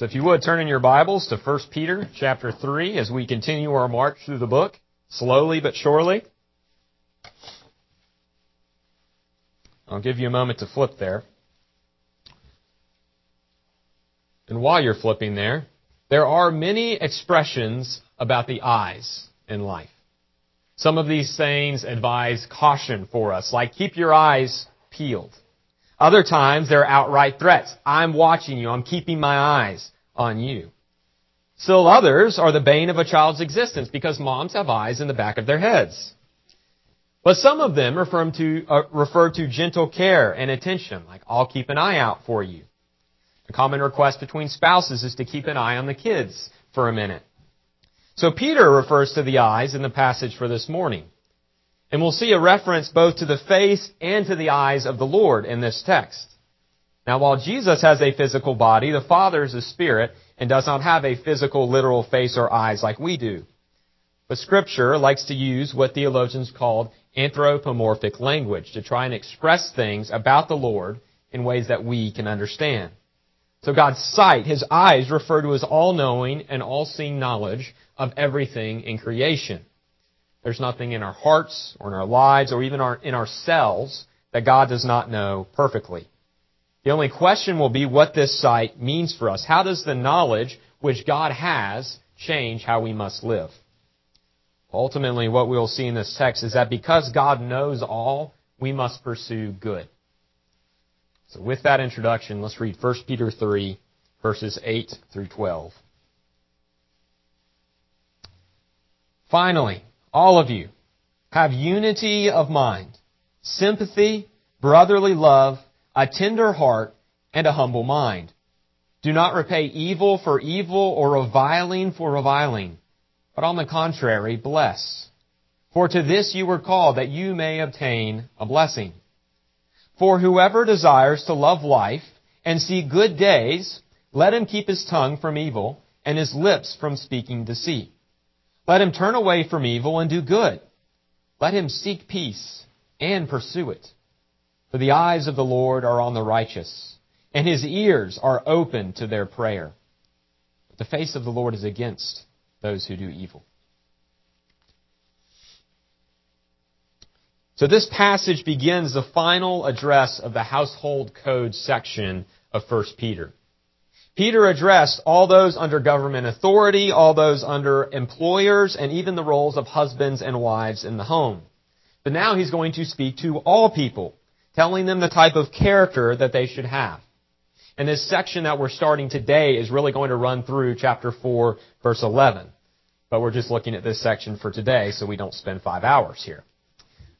So if you would turn in your Bibles to 1 Peter chapter 3 as we continue our march through the book, slowly but surely. I'll give you a moment to flip there. And while you're flipping there, there are many expressions about the eyes in life. Some of these sayings advise caution for us, like keep your eyes peeled. Other times they're outright threats. I'm watching you. I'm keeping my eyes on you. Still others are the bane of a child's existence because moms have eyes in the back of their heads. But some of them refer to, uh, refer to gentle care and attention, like I'll keep an eye out for you. A common request between spouses is to keep an eye on the kids for a minute. So Peter refers to the eyes in the passage for this morning. And we'll see a reference both to the face and to the eyes of the Lord in this text. Now while Jesus has a physical body, the Father is a spirit and does not have a physical, literal face or eyes like we do. But scripture likes to use what theologians call anthropomorphic language to try and express things about the Lord in ways that we can understand. So God's sight, His eyes refer to His all-knowing and all-seeing knowledge of everything in creation. There's nothing in our hearts or in our lives or even our, in ourselves that God does not know perfectly. The only question will be what this sight means for us. How does the knowledge which God has change how we must live? Ultimately, what we'll see in this text is that because God knows all, we must pursue good. So with that introduction, let's read 1 Peter 3, verses 8 through 12. Finally, all of you, have unity of mind, sympathy, brotherly love, a tender heart, and a humble mind. Do not repay evil for evil or reviling for reviling, but on the contrary, bless. For to this you were called, that you may obtain a blessing. For whoever desires to love life and see good days, let him keep his tongue from evil and his lips from speaking deceit. Let him turn away from evil and do good. Let him seek peace and pursue it. For the eyes of the Lord are on the righteous, and his ears are open to their prayer. But the face of the Lord is against those who do evil. So this passage begins the final address of the household code section of 1 Peter. Peter addressed all those under government authority, all those under employers, and even the roles of husbands and wives in the home. But now he's going to speak to all people, telling them the type of character that they should have. And this section that we're starting today is really going to run through chapter 4, verse 11. But we're just looking at this section for today, so we don't spend five hours here.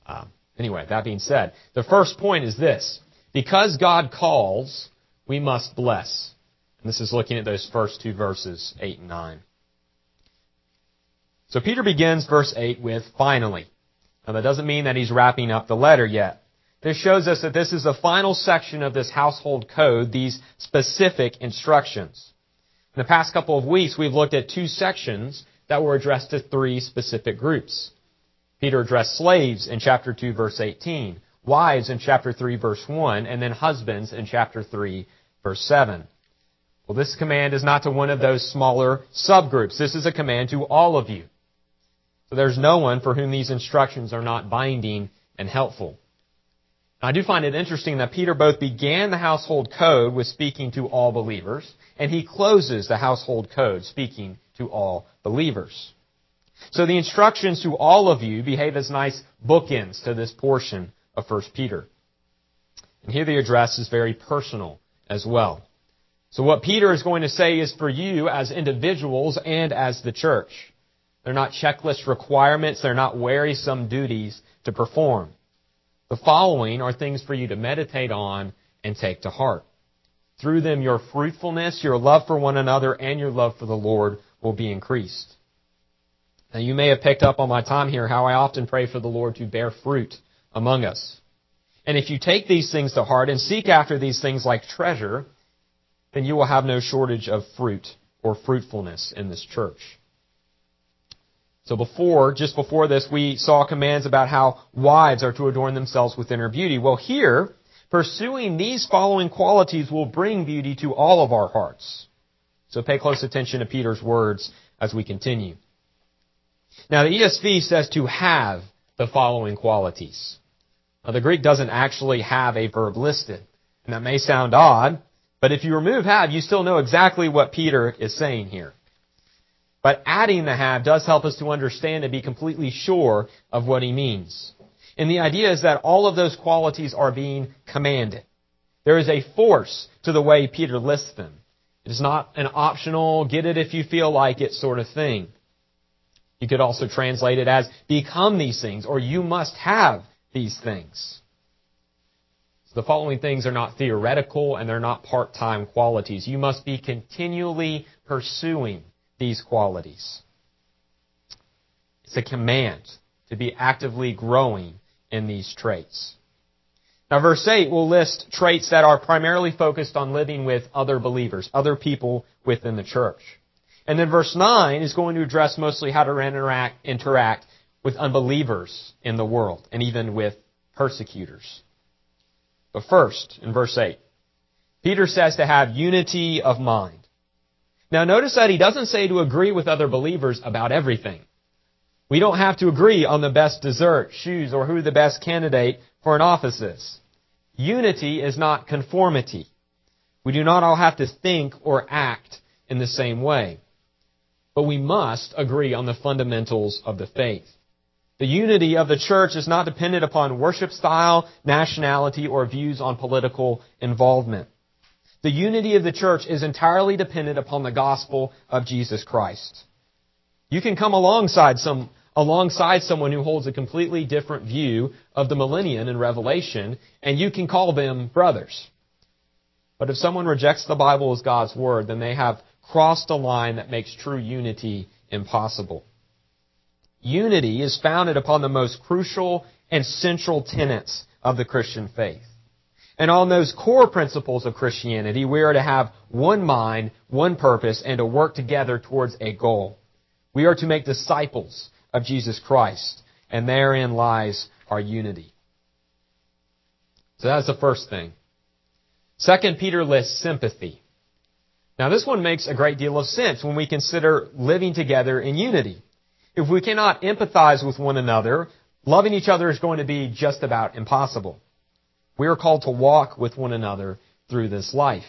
Uh, anyway, that being said, the first point is this. Because God calls, we must bless. And this is looking at those first two verses, 8 and 9. So Peter begins verse 8 with finally. Now that doesn't mean that he's wrapping up the letter yet. This shows us that this is the final section of this household code, these specific instructions. In the past couple of weeks, we've looked at two sections that were addressed to three specific groups. Peter addressed slaves in chapter 2 verse 18, wives in chapter 3 verse 1, and then husbands in chapter 3 verse 7. Well, this command is not to one of those smaller subgroups. This is a command to all of you. So there's no one for whom these instructions are not binding and helpful. I do find it interesting that Peter both began the household code with speaking to all believers, and he closes the household code speaking to all believers. So the instructions to all of you behave as nice bookends to this portion of 1 Peter. And here the address is very personal as well. So what Peter is going to say is for you as individuals and as the church. They're not checklist requirements. They're not wearisome duties to perform. The following are things for you to meditate on and take to heart. Through them, your fruitfulness, your love for one another, and your love for the Lord will be increased. Now, you may have picked up on my time here how I often pray for the Lord to bear fruit among us. And if you take these things to heart and seek after these things like treasure, then you will have no shortage of fruit or fruitfulness in this church. So before, just before this, we saw commands about how wives are to adorn themselves with inner beauty. Well, here, pursuing these following qualities will bring beauty to all of our hearts. So pay close attention to Peter's words as we continue. Now the ESV says to have the following qualities. Now the Greek doesn't actually have a verb listed. And that may sound odd, but if you remove have, you still know exactly what Peter is saying here. But adding the have does help us to understand and be completely sure of what he means. And the idea is that all of those qualities are being commanded. There is a force to the way Peter lists them. It is not an optional, get it if you feel like it sort of thing. You could also translate it as become these things or you must have these things. The following things are not theoretical and they're not part-time qualities. You must be continually pursuing these qualities. It's a command to be actively growing in these traits. Now verse 8 will list traits that are primarily focused on living with other believers, other people within the church. And then verse 9 is going to address mostly how to interact, interact with unbelievers in the world and even with persecutors. But first, in verse 8, Peter says to have unity of mind. Now notice that he doesn't say to agree with other believers about everything. We don't have to agree on the best dessert, shoes, or who the best candidate for an office is. Unity is not conformity. We do not all have to think or act in the same way. But we must agree on the fundamentals of the faith. The unity of the church is not dependent upon worship style, nationality, or views on political involvement. The unity of the church is entirely dependent upon the gospel of Jesus Christ. You can come alongside some, alongside someone who holds a completely different view of the millennium in Revelation, and you can call them brothers. But if someone rejects the Bible as God's Word, then they have crossed a line that makes true unity impossible. Unity is founded upon the most crucial and central tenets of the Christian faith. And on those core principles of Christianity, we are to have one mind, one purpose, and to work together towards a goal. We are to make disciples of Jesus Christ, and therein lies our unity. So that's the first thing. Second, Peter lists sympathy. Now this one makes a great deal of sense when we consider living together in unity. If we cannot empathize with one another, loving each other is going to be just about impossible. We are called to walk with one another through this life.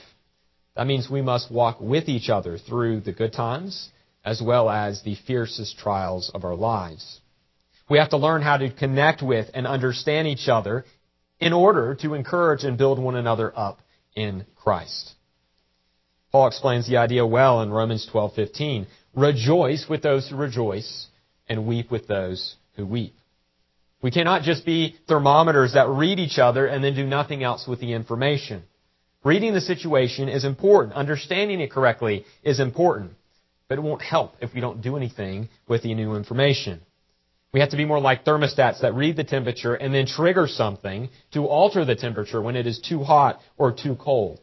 That means we must walk with each other through the good times as well as the fiercest trials of our lives. We have to learn how to connect with and understand each other in order to encourage and build one another up in Christ. Paul explains the idea well in Romans 12:15. Rejoice with those who rejoice and weep with those who weep. We cannot just be thermometers that read each other and then do nothing else with the information. Reading the situation is important. Understanding it correctly is important. But it won't help if we don't do anything with the new information. We have to be more like thermostats that read the temperature and then trigger something to alter the temperature when it is too hot or too cold.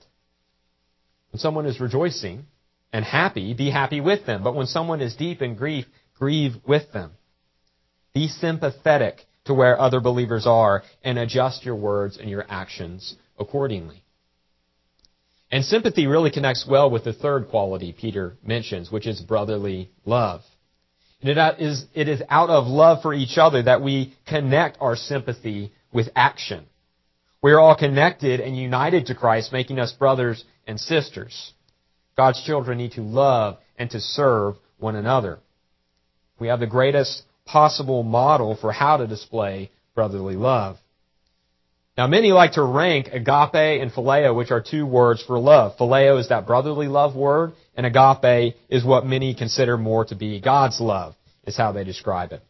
When someone is rejoicing and happy, be happy with them. But when someone is deep in grief, grieve with them. Be sympathetic to where other believers are and adjust your words and your actions accordingly. And sympathy really connects well with the third quality Peter mentions, which is brotherly love. And it is, it is out of love for each other that we connect our sympathy with action. We are all connected and united to Christ, making us brothers and sisters. God's children need to love and to serve one another. We have the greatest possible model for how to display brotherly love. Now many like to rank agape and phileo, which are two words for love. Phileo is that brotherly love word, and agape is what many consider more to be God's love, is how they describe it.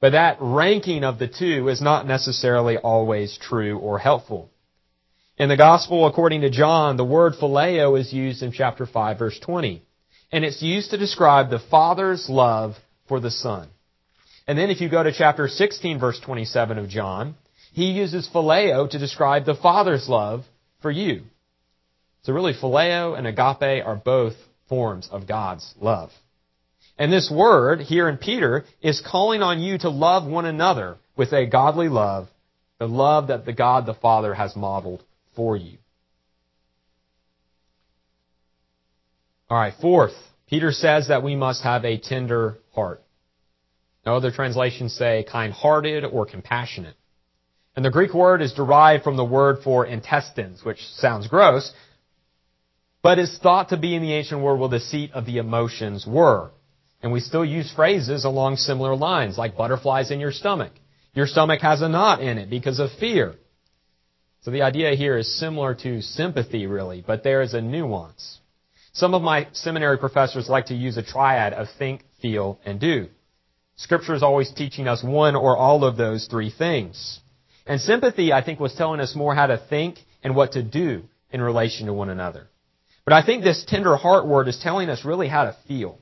But that ranking of the two is not necessarily always true or helpful. In the Gospel according to John, the word phileo is used in chapter 5 verse 20. And it's used to describe the Father's love for the Son. And then if you go to chapter 16 verse 27 of John, he uses phileo to describe the Father's love for you. So really phileo and agape are both forms of God's love. And this word here in Peter is calling on you to love one another with a godly love, the love that the God the Father has modeled for you. Alright, fourth, Peter says that we must have a tender heart. No other translations say kind-hearted or compassionate. And the Greek word is derived from the word for intestines, which sounds gross, but is thought to be in the ancient world where the seat of the emotions were. And we still use phrases along similar lines, like butterflies in your stomach. Your stomach has a knot in it because of fear. So the idea here is similar to sympathy, really, but there is a nuance. Some of my seminary professors like to use a triad of think, feel, and do. Scripture is always teaching us one or all of those three things. And sympathy, I think, was telling us more how to think and what to do in relation to one another. But I think this tender heart word is telling us really how to feel.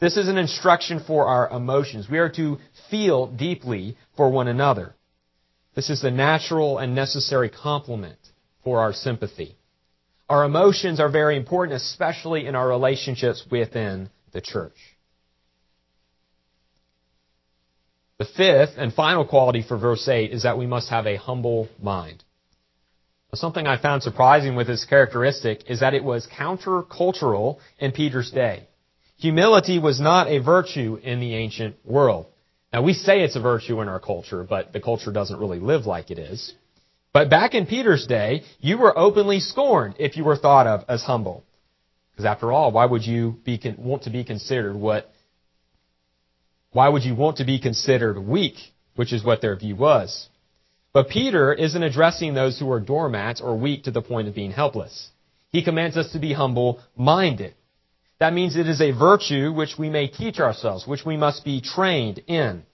This is an instruction for our emotions. We are to feel deeply for one another. This is the natural and necessary complement for our sympathy. Our emotions are very important, especially in our relationships within the church. The fifth and final quality for verse 8 is that we must have a humble mind. Something I found surprising with this characteristic is that it was countercultural in Peter's day. Humility was not a virtue in the ancient world. Now we say it's a virtue in our culture, but the culture doesn't really live like it is. But back in Peter's day, you were openly scorned if you were thought of as humble. Because after all, why would you be, want to be considered what, why would you want to be considered weak, which is what their view was? But Peter isn't addressing those who are doormats or weak to the point of being helpless. He commands us to be humble minded. That means it is a virtue which we may teach ourselves, which we must be trained in.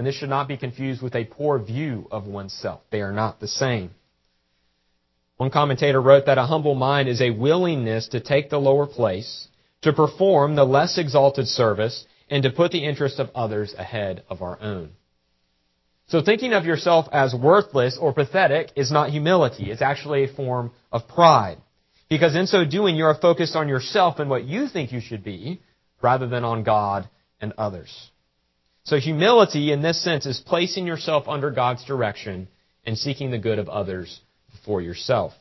And this should not be confused with a poor view of oneself. They are not the same. One commentator wrote that a humble mind is a willingness to take the lower place, to perform the less exalted service, and to put the interest of others ahead of our own. So thinking of yourself as worthless or pathetic is not humility. It's actually a form of pride. Because in so doing, you are focused on yourself and what you think you should be, rather than on God and others. So humility, in this sense, is placing yourself under God's direction and seeking the good of others before yourself.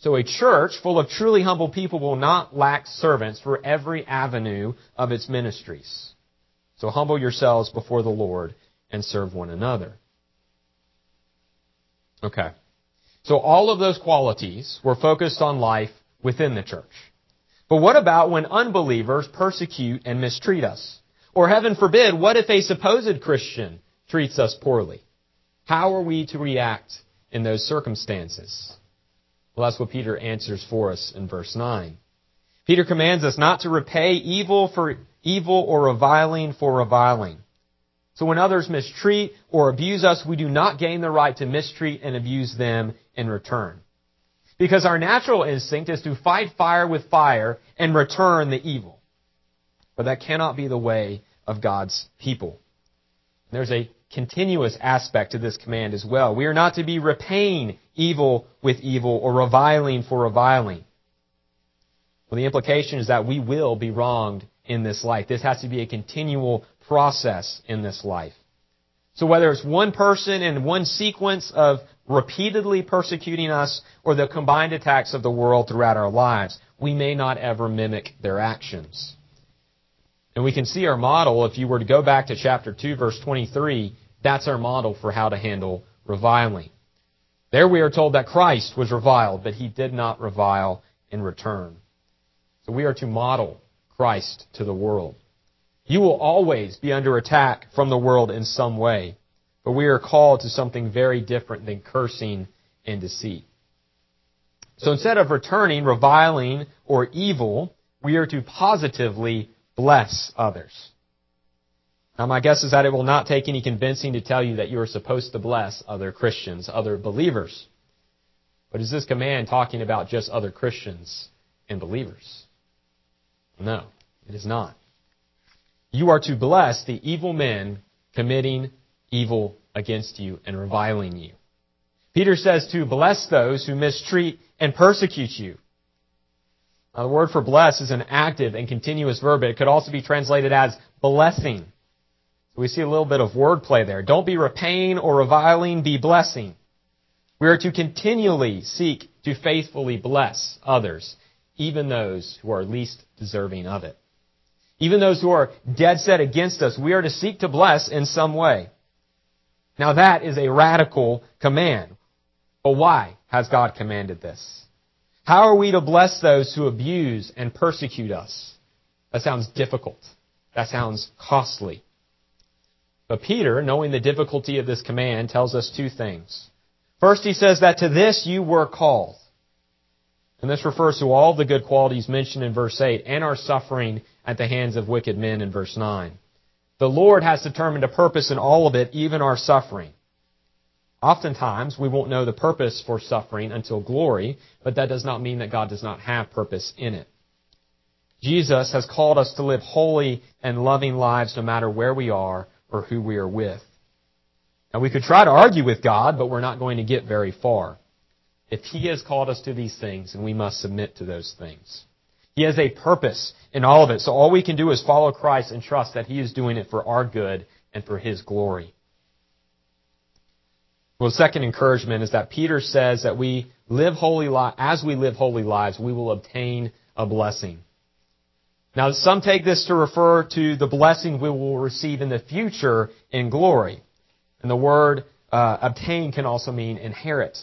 So a church full of truly humble people will not lack servants for every avenue of its ministries. So humble yourselves before the Lord and serve one another. Okay. So all of those qualities were focused on life within the church. But what about when unbelievers persecute and mistreat us? Or heaven forbid, what if a supposed Christian treats us poorly? How are we to react in those circumstances? Well, that's what Peter answers for us in verse 9. Peter commands us not to repay evil for evil or reviling for reviling. So when others mistreat or abuse us, we do not gain the right to mistreat and abuse them in return. Because our natural instinct is to fight fire with fire and return the evil. But that cannot be the way of God's people. There's a continuous aspect to this command as well. We are not to be repaying evil with evil or reviling for reviling. Well, the implication is that we will be wronged in this life. This has to be a continual process in this life. So whether it's one person and one sequence of repeatedly persecuting us or the combined attacks of the world throughout our lives, we may not ever mimic their actions. And we can see our model, if you were to go back to chapter 2 verse 23, that's our model for how to handle reviling. There we are told that Christ was reviled, but he did not revile in return. So we are to model Christ to the world. You will always be under attack from the world in some way, but we are called to something very different than cursing and deceit. So instead of returning reviling or evil, we are to positively bless others. Now my guess is that it will not take any convincing to tell you that you are supposed to bless other Christians, other believers. But is this command talking about just other Christians and believers? No, it is not. You are to bless the evil men committing evil against you and reviling you. Peter says to bless those who mistreat and persecute you. Now, the word for bless is an active and continuous verb. It could also be translated as blessing. So we see a little bit of wordplay there. Don't be repaying or reviling, be blessing. We are to continually seek to faithfully bless others, even those who are least deserving of it. Even those who are dead set against us, we are to seek to bless in some way. Now that is a radical command. But why has God commanded this? How are we to bless those who abuse and persecute us? That sounds difficult. That sounds costly. But Peter, knowing the difficulty of this command, tells us two things. First, he says that to this you were called. And this refers to all the good qualities mentioned in verse 8 and our suffering at the hands of wicked men in verse 9. The Lord has determined a purpose in all of it, even our suffering. Oftentimes, we won't know the purpose for suffering until glory, but that does not mean that God does not have purpose in it. Jesus has called us to live holy and loving lives no matter where we are or who we are with. Now we could try to argue with God, but we're not going to get very far. If He has called us to these things, and we must submit to those things. He has a purpose in all of it. So all we can do is follow Christ and trust that He is doing it for our good and for His glory. Well, second encouragement is that Peter says that we live holy li- as we live holy lives, we will obtain a blessing. Now, some take this to refer to the blessing we will receive in the future in glory. And the word uh, obtain can also mean inherit.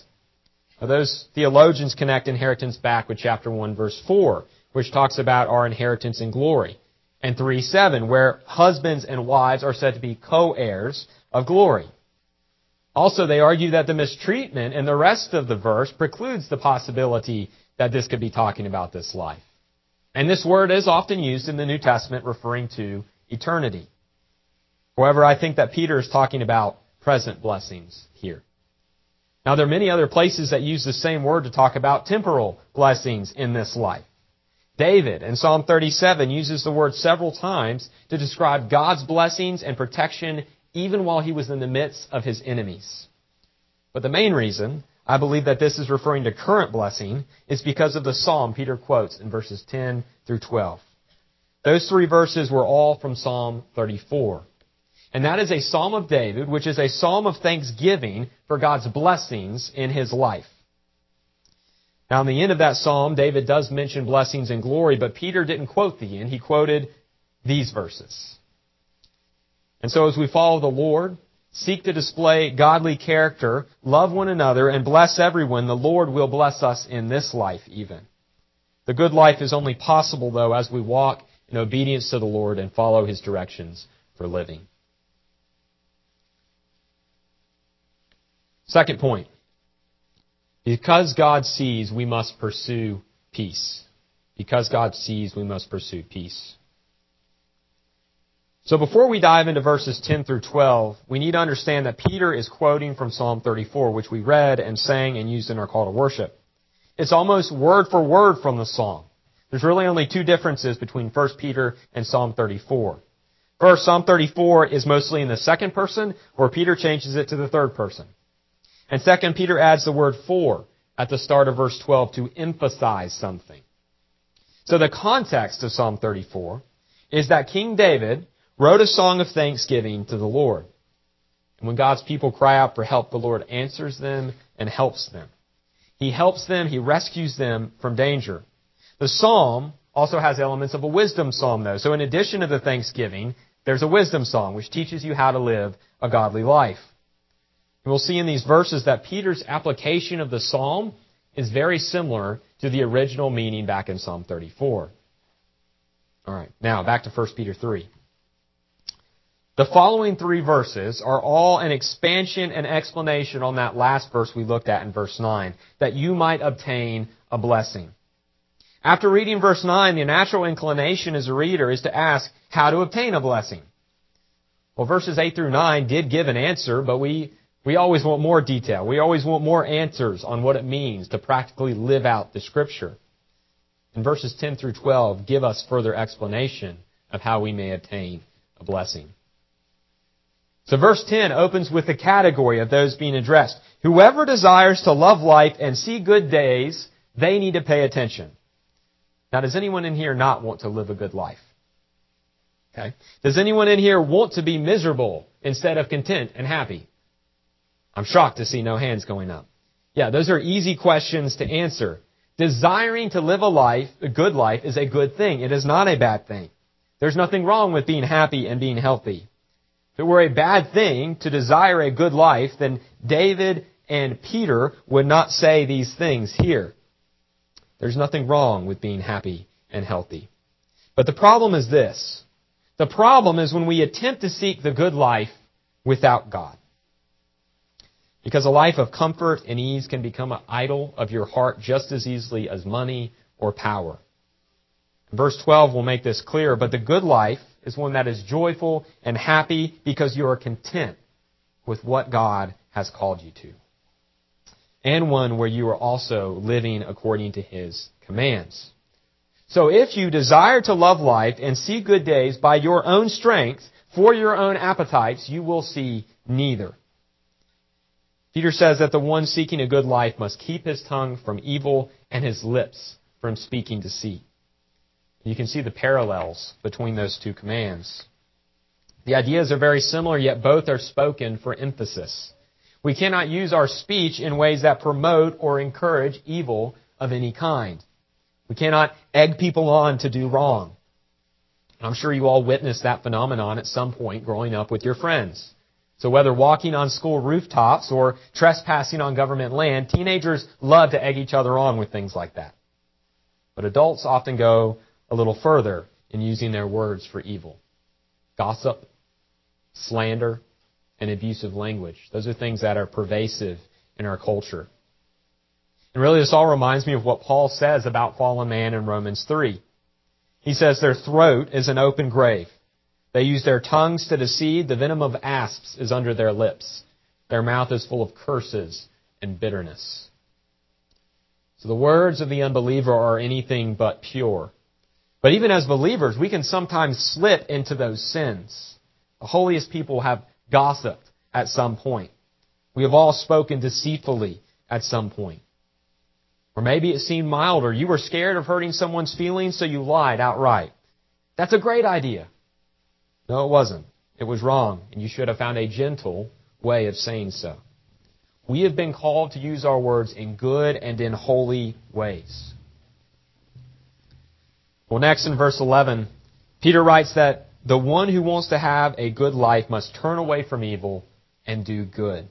Now, those theologians connect inheritance back with chapter 1 verse 4, which talks about our inheritance in glory. And 3 7, where husbands and wives are said to be co-heirs of glory. Also, they argue that the mistreatment in the rest of the verse precludes the possibility that this could be talking about this life. And this word is often used in the New Testament referring to eternity. However, I think that Peter is talking about present blessings here. Now, there are many other places that use the same word to talk about temporal blessings in this life. David in Psalm 37 uses the word several times to describe God's blessings and protection even while he was in the midst of his enemies. But the main reason I believe that this is referring to current blessing is because of the psalm Peter quotes in verses 10 through 12. Those three verses were all from Psalm 34. And that is a psalm of David, which is a psalm of thanksgiving for God's blessings in his life. Now, in the end of that psalm, David does mention blessings and glory, but Peter didn't quote the end. He quoted these verses. And so as we follow the Lord, seek to display godly character, love one another, and bless everyone, the Lord will bless us in this life even. The good life is only possible, though, as we walk in obedience to the Lord and follow His directions for living. Second point. Because God sees, we must pursue peace. Because God sees, we must pursue peace. So before we dive into verses 10 through 12, we need to understand that Peter is quoting from Psalm 34, which we read and sang and used in our call to worship. It's almost word for word from the psalm. There's really only two differences between 1 Peter and Psalm 34. First, Psalm 34 is mostly in the second person, where Peter changes it to the third person. And second, Peter adds the word for at the start of verse 12 to emphasize something. So the context of Psalm 34 is that King David wrote a song of thanksgiving to the Lord. And when God's people cry out for help, the Lord answers them and helps them. He helps them, He rescues them from danger. The psalm also has elements of a wisdom psalm though. So in addition to the thanksgiving, there's a wisdom song which teaches you how to live a godly life. And we'll see in these verses that Peter's application of the psalm is very similar to the original meaning back in Psalm 34. Alright, now back to 1 Peter 3. The following three verses are all an expansion and explanation on that last verse we looked at in verse 9, that you might obtain a blessing. After reading verse 9, the natural inclination as a reader is to ask how to obtain a blessing. Well, verses 8 through 9 did give an answer, but we, we always want more detail. We always want more answers on what it means to practically live out the scripture. And verses 10 through 12 give us further explanation of how we may obtain a blessing. So verse 10 opens with the category of those being addressed. Whoever desires to love life and see good days, they need to pay attention. Now, does anyone in here not want to live a good life? Okay. Does anyone in here want to be miserable instead of content and happy? I'm shocked to see no hands going up. Yeah, those are easy questions to answer. Desiring to live a life, a good life, is a good thing. It is not a bad thing. There's nothing wrong with being happy and being healthy. If it were a bad thing to desire a good life, then David and Peter would not say these things here. There's nothing wrong with being happy and healthy. But the problem is this. The problem is when we attempt to seek the good life without God. Because a life of comfort and ease can become an idol of your heart just as easily as money or power. Verse 12 will make this clear, but the good life is one that is joyful and happy because you are content with what God has called you to. And one where you are also living according to His commands. So if you desire to love life and see good days by your own strength, for your own appetites, you will see neither. Peter says that the one seeking a good life must keep his tongue from evil and his lips from speaking deceit. You can see the parallels between those two commands. The ideas are very similar, yet both are spoken for emphasis. We cannot use our speech in ways that promote or encourage evil of any kind. We cannot egg people on to do wrong. I'm sure you all witnessed that phenomenon at some point growing up with your friends. So whether walking on school rooftops or trespassing on government land, teenagers love to egg each other on with things like that. But adults often go a little further in using their words for evil. Gossip, slander, and abusive language. Those are things that are pervasive in our culture. And really this all reminds me of what Paul says about fallen man in Romans 3. He says their throat is an open grave. They use their tongues to deceive. The venom of asps is under their lips. Their mouth is full of curses and bitterness. So the words of the unbeliever are anything but pure. But even as believers, we can sometimes slip into those sins. The holiest people have gossiped at some point. We have all spoken deceitfully at some point. Or maybe it seemed milder. You were scared of hurting someone's feelings, so you lied outright. That's a great idea. No, it wasn't. It was wrong, and you should have found a gentle way of saying so. We have been called to use our words in good and in holy ways. Well, next in verse 11, Peter writes that the one who wants to have a good life must turn away from evil and do good.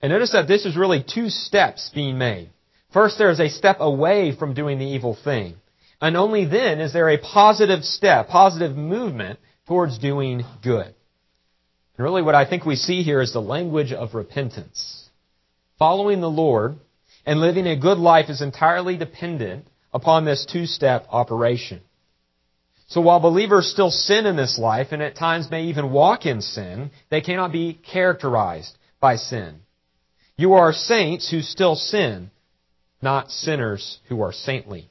And notice that this is really two steps being made. First, there is a step away from doing the evil thing. And only then is there a positive step, positive movement towards doing good. And really what I think we see here is the language of repentance. Following the Lord and living a good life is entirely dependent upon this two-step operation. So while believers still sin in this life and at times may even walk in sin, they cannot be characterized by sin. You are saints who still sin, not sinners who are saintly.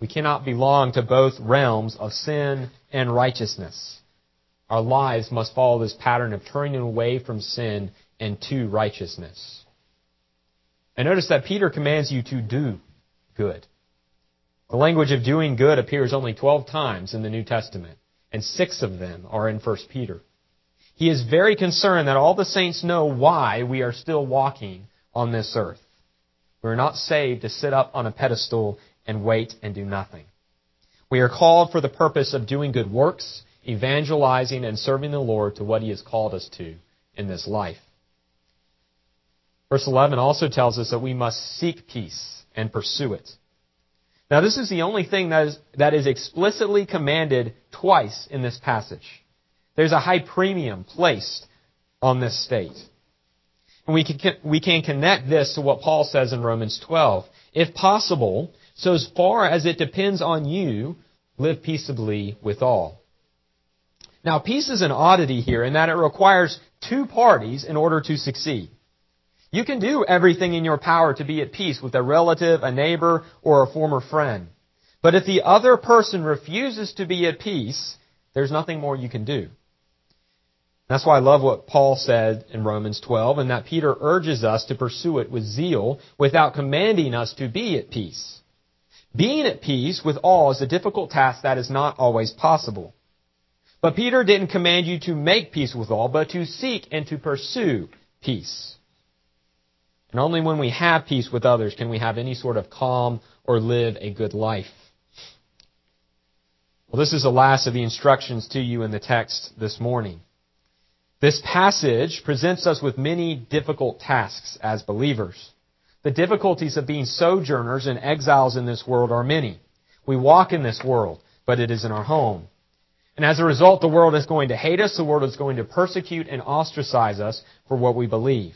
We cannot belong to both realms of sin and righteousness. Our lives must follow this pattern of turning away from sin and to righteousness. And notice that Peter commands you to do good. The language of doing good appears only 12 times in the New Testament, and six of them are in 1 Peter. He is very concerned that all the saints know why we are still walking on this earth. We are not saved to sit up on a pedestal and wait and do nothing. We are called for the purpose of doing good works, evangelizing, and serving the Lord to what He has called us to in this life. Verse 11 also tells us that we must seek peace and pursue it. Now, this is the only thing that is, that is explicitly commanded twice in this passage. There's a high premium placed on this state. And we can, we can connect this to what Paul says in Romans 12. If possible, so as far as it depends on you, live peaceably with all. Now, peace is an oddity here in that it requires two parties in order to succeed. You can do everything in your power to be at peace with a relative, a neighbor, or a former friend. But if the other person refuses to be at peace, there's nothing more you can do. That's why I love what Paul said in Romans 12 and that Peter urges us to pursue it with zeal without commanding us to be at peace. Being at peace with all is a difficult task that is not always possible. But Peter didn't command you to make peace with all, but to seek and to pursue peace. And only when we have peace with others can we have any sort of calm or live a good life. Well, this is the last of the instructions to you in the text this morning. This passage presents us with many difficult tasks as believers. The difficulties of being sojourners and exiles in this world are many. We walk in this world, but it is in our home. And as a result, the world is going to hate us, the world is going to persecute and ostracize us for what we believe.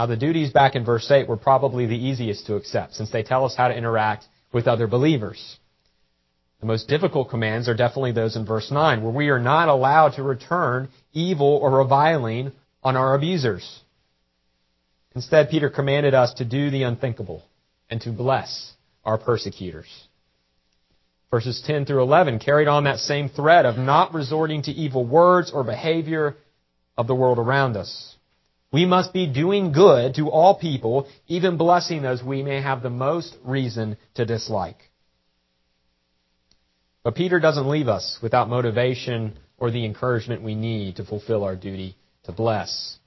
Now, the duties back in verse 8 were probably the easiest to accept, since they tell us how to interact with other believers. The most difficult commands are definitely those in verse 9, where we are not allowed to return evil or reviling on our abusers. Instead, Peter commanded us to do the unthinkable and to bless our persecutors. Verses 10 through 11 carried on that same thread of not resorting to evil words or behavior of the world around us. We must be doing good to all people, even blessing those we may have the most reason to dislike. But Peter doesn't leave us without motivation or the encouragement we need to fulfill our duty to bless.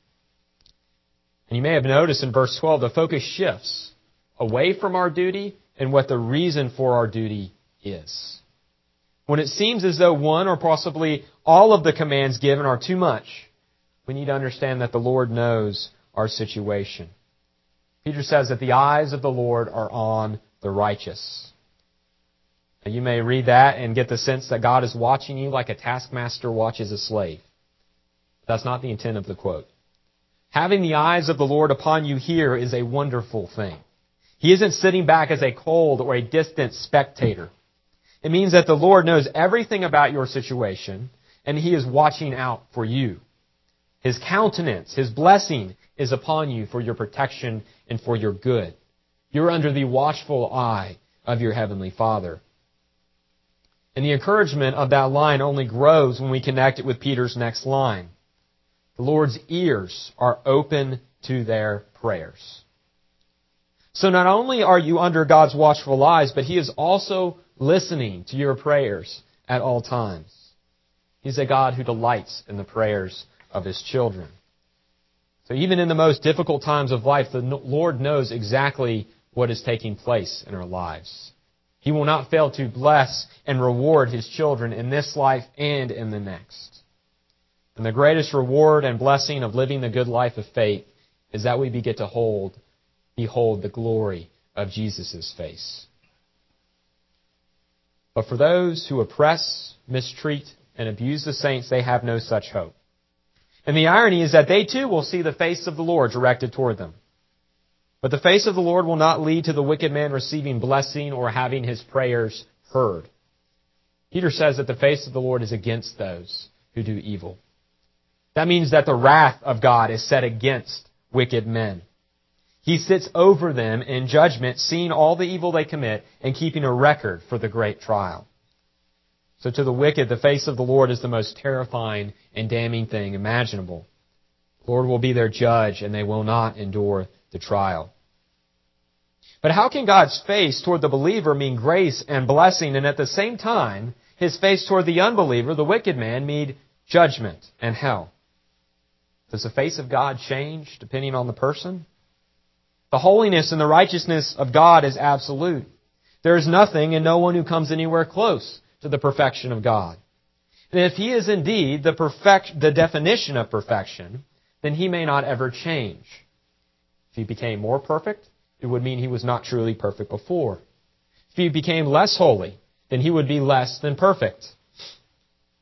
And you may have noticed in verse 12, the focus shifts away from our duty and what the reason for our duty is. When it seems as though one or possibly all of the commands given are too much, we need to understand that the Lord knows our situation. Peter says that the eyes of the Lord are on the righteous. You may read that and get the sense that God is watching you like a taskmaster watches a slave. That's not the intent of the quote. Having the eyes of the Lord upon you here is a wonderful thing. He isn't sitting back as a cold or a distant spectator. It means that the Lord knows everything about your situation and He is watching out for you. His countenance, His blessing is upon you for your protection and for your good. You're under the watchful eye of your Heavenly Father. And the encouragement of that line only grows when we connect it with Peter's next line. The Lord's ears are open to their prayers. So not only are you under God's watchful eyes, but He is also listening to your prayers at all times. He's a God who delights in the prayers of His children. So even in the most difficult times of life, the Lord knows exactly what is taking place in our lives. He will not fail to bless and reward His children in this life and in the next. And the greatest reward and blessing of living the good life of faith is that we get to hold, behold the glory of Jesus' face. But for those who oppress, mistreat, and abuse the saints, they have no such hope. And the irony is that they too will see the face of the Lord directed toward them. But the face of the Lord will not lead to the wicked man receiving blessing or having his prayers heard. Peter says that the face of the Lord is against those who do evil. That means that the wrath of God is set against wicked men. He sits over them in judgment, seeing all the evil they commit and keeping a record for the great trial. So to the wicked, the face of the Lord is the most terrifying and damning thing imaginable. The Lord will be their judge and they will not endure the trial. But how can God's face toward the believer mean grace and blessing, and at the same time, his face toward the unbeliever, the wicked man, mean judgment and hell? Does the face of God change depending on the person? The holiness and the righteousness of God is absolute. There is nothing and no one who comes anywhere close to the perfection of God. And if He is indeed the perfect, the definition of perfection, then He may not ever change. If he became more perfect, it would mean he was not truly perfect before. If he became less holy, then he would be less than perfect.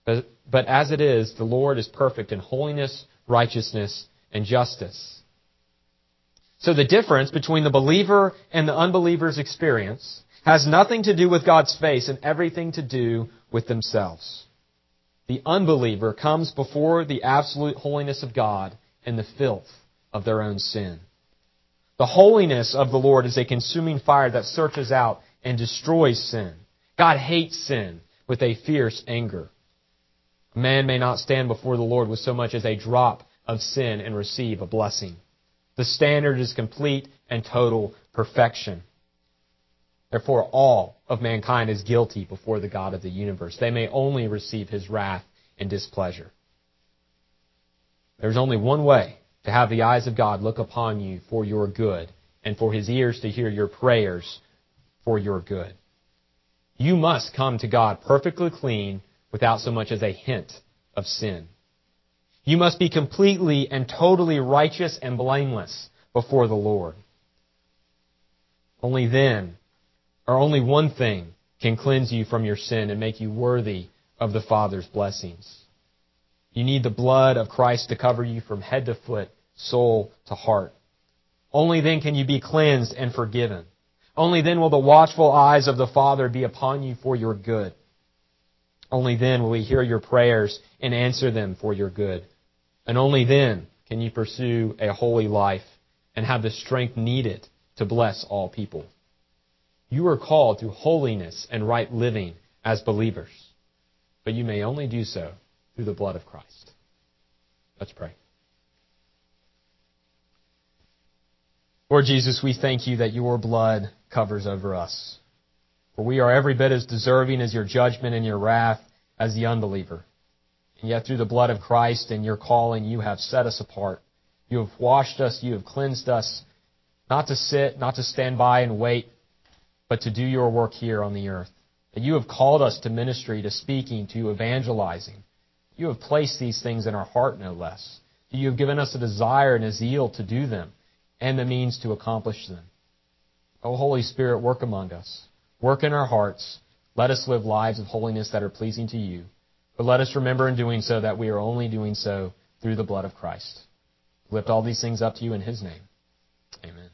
But, but as it is, the Lord is perfect in holiness, righteousness, and justice. So the difference between the believer and the unbeliever's experience has nothing to do with God's face and everything to do with themselves. The unbeliever comes before the absolute holiness of God and the filth of their own sin. The holiness of the Lord is a consuming fire that searches out and destroys sin. God hates sin with a fierce anger. A man may not stand before the Lord with so much as a drop of sin and receive a blessing. The standard is complete and total perfection. Therefore, all of mankind is guilty before the God of the universe. They may only receive his wrath and displeasure. There's only one way to have the eyes of God look upon you for your good and for his ears to hear your prayers for your good. You must come to God perfectly clean without so much as a hint of sin. You must be completely and totally righteous and blameless before the Lord. Only then, or only one thing, can cleanse you from your sin and make you worthy of the Father's blessings. You need the blood of Christ to cover you from head to foot, soul to heart. Only then can you be cleansed and forgiven. Only then will the watchful eyes of the Father be upon you for your good. Only then will He hear your prayers and answer them for your good. And only then can you pursue a holy life and have the strength needed to bless all people. You are called to holiness and right living as believers, but you may only do so through the blood of Christ. Let's pray. Lord Jesus, we thank you that your blood covers over us. For we are every bit as deserving as your judgment and your wrath as the unbeliever. And yet through the blood of Christ and your calling, you have set us apart. You have washed us, you have cleansed us, not to sit, not to stand by and wait, but to do your work here on the earth. That you have called us to ministry, to speaking, to evangelizing. You have placed these things in our heart, no less. You have given us a desire and a zeal to do them and the means to accomplish them. O Holy Spirit, work among us. Work in our hearts. Let us live lives of holiness that are pleasing to you. But let us remember in doing so that we are only doing so through the blood of Christ. Lift all these things up to you in His name. Amen.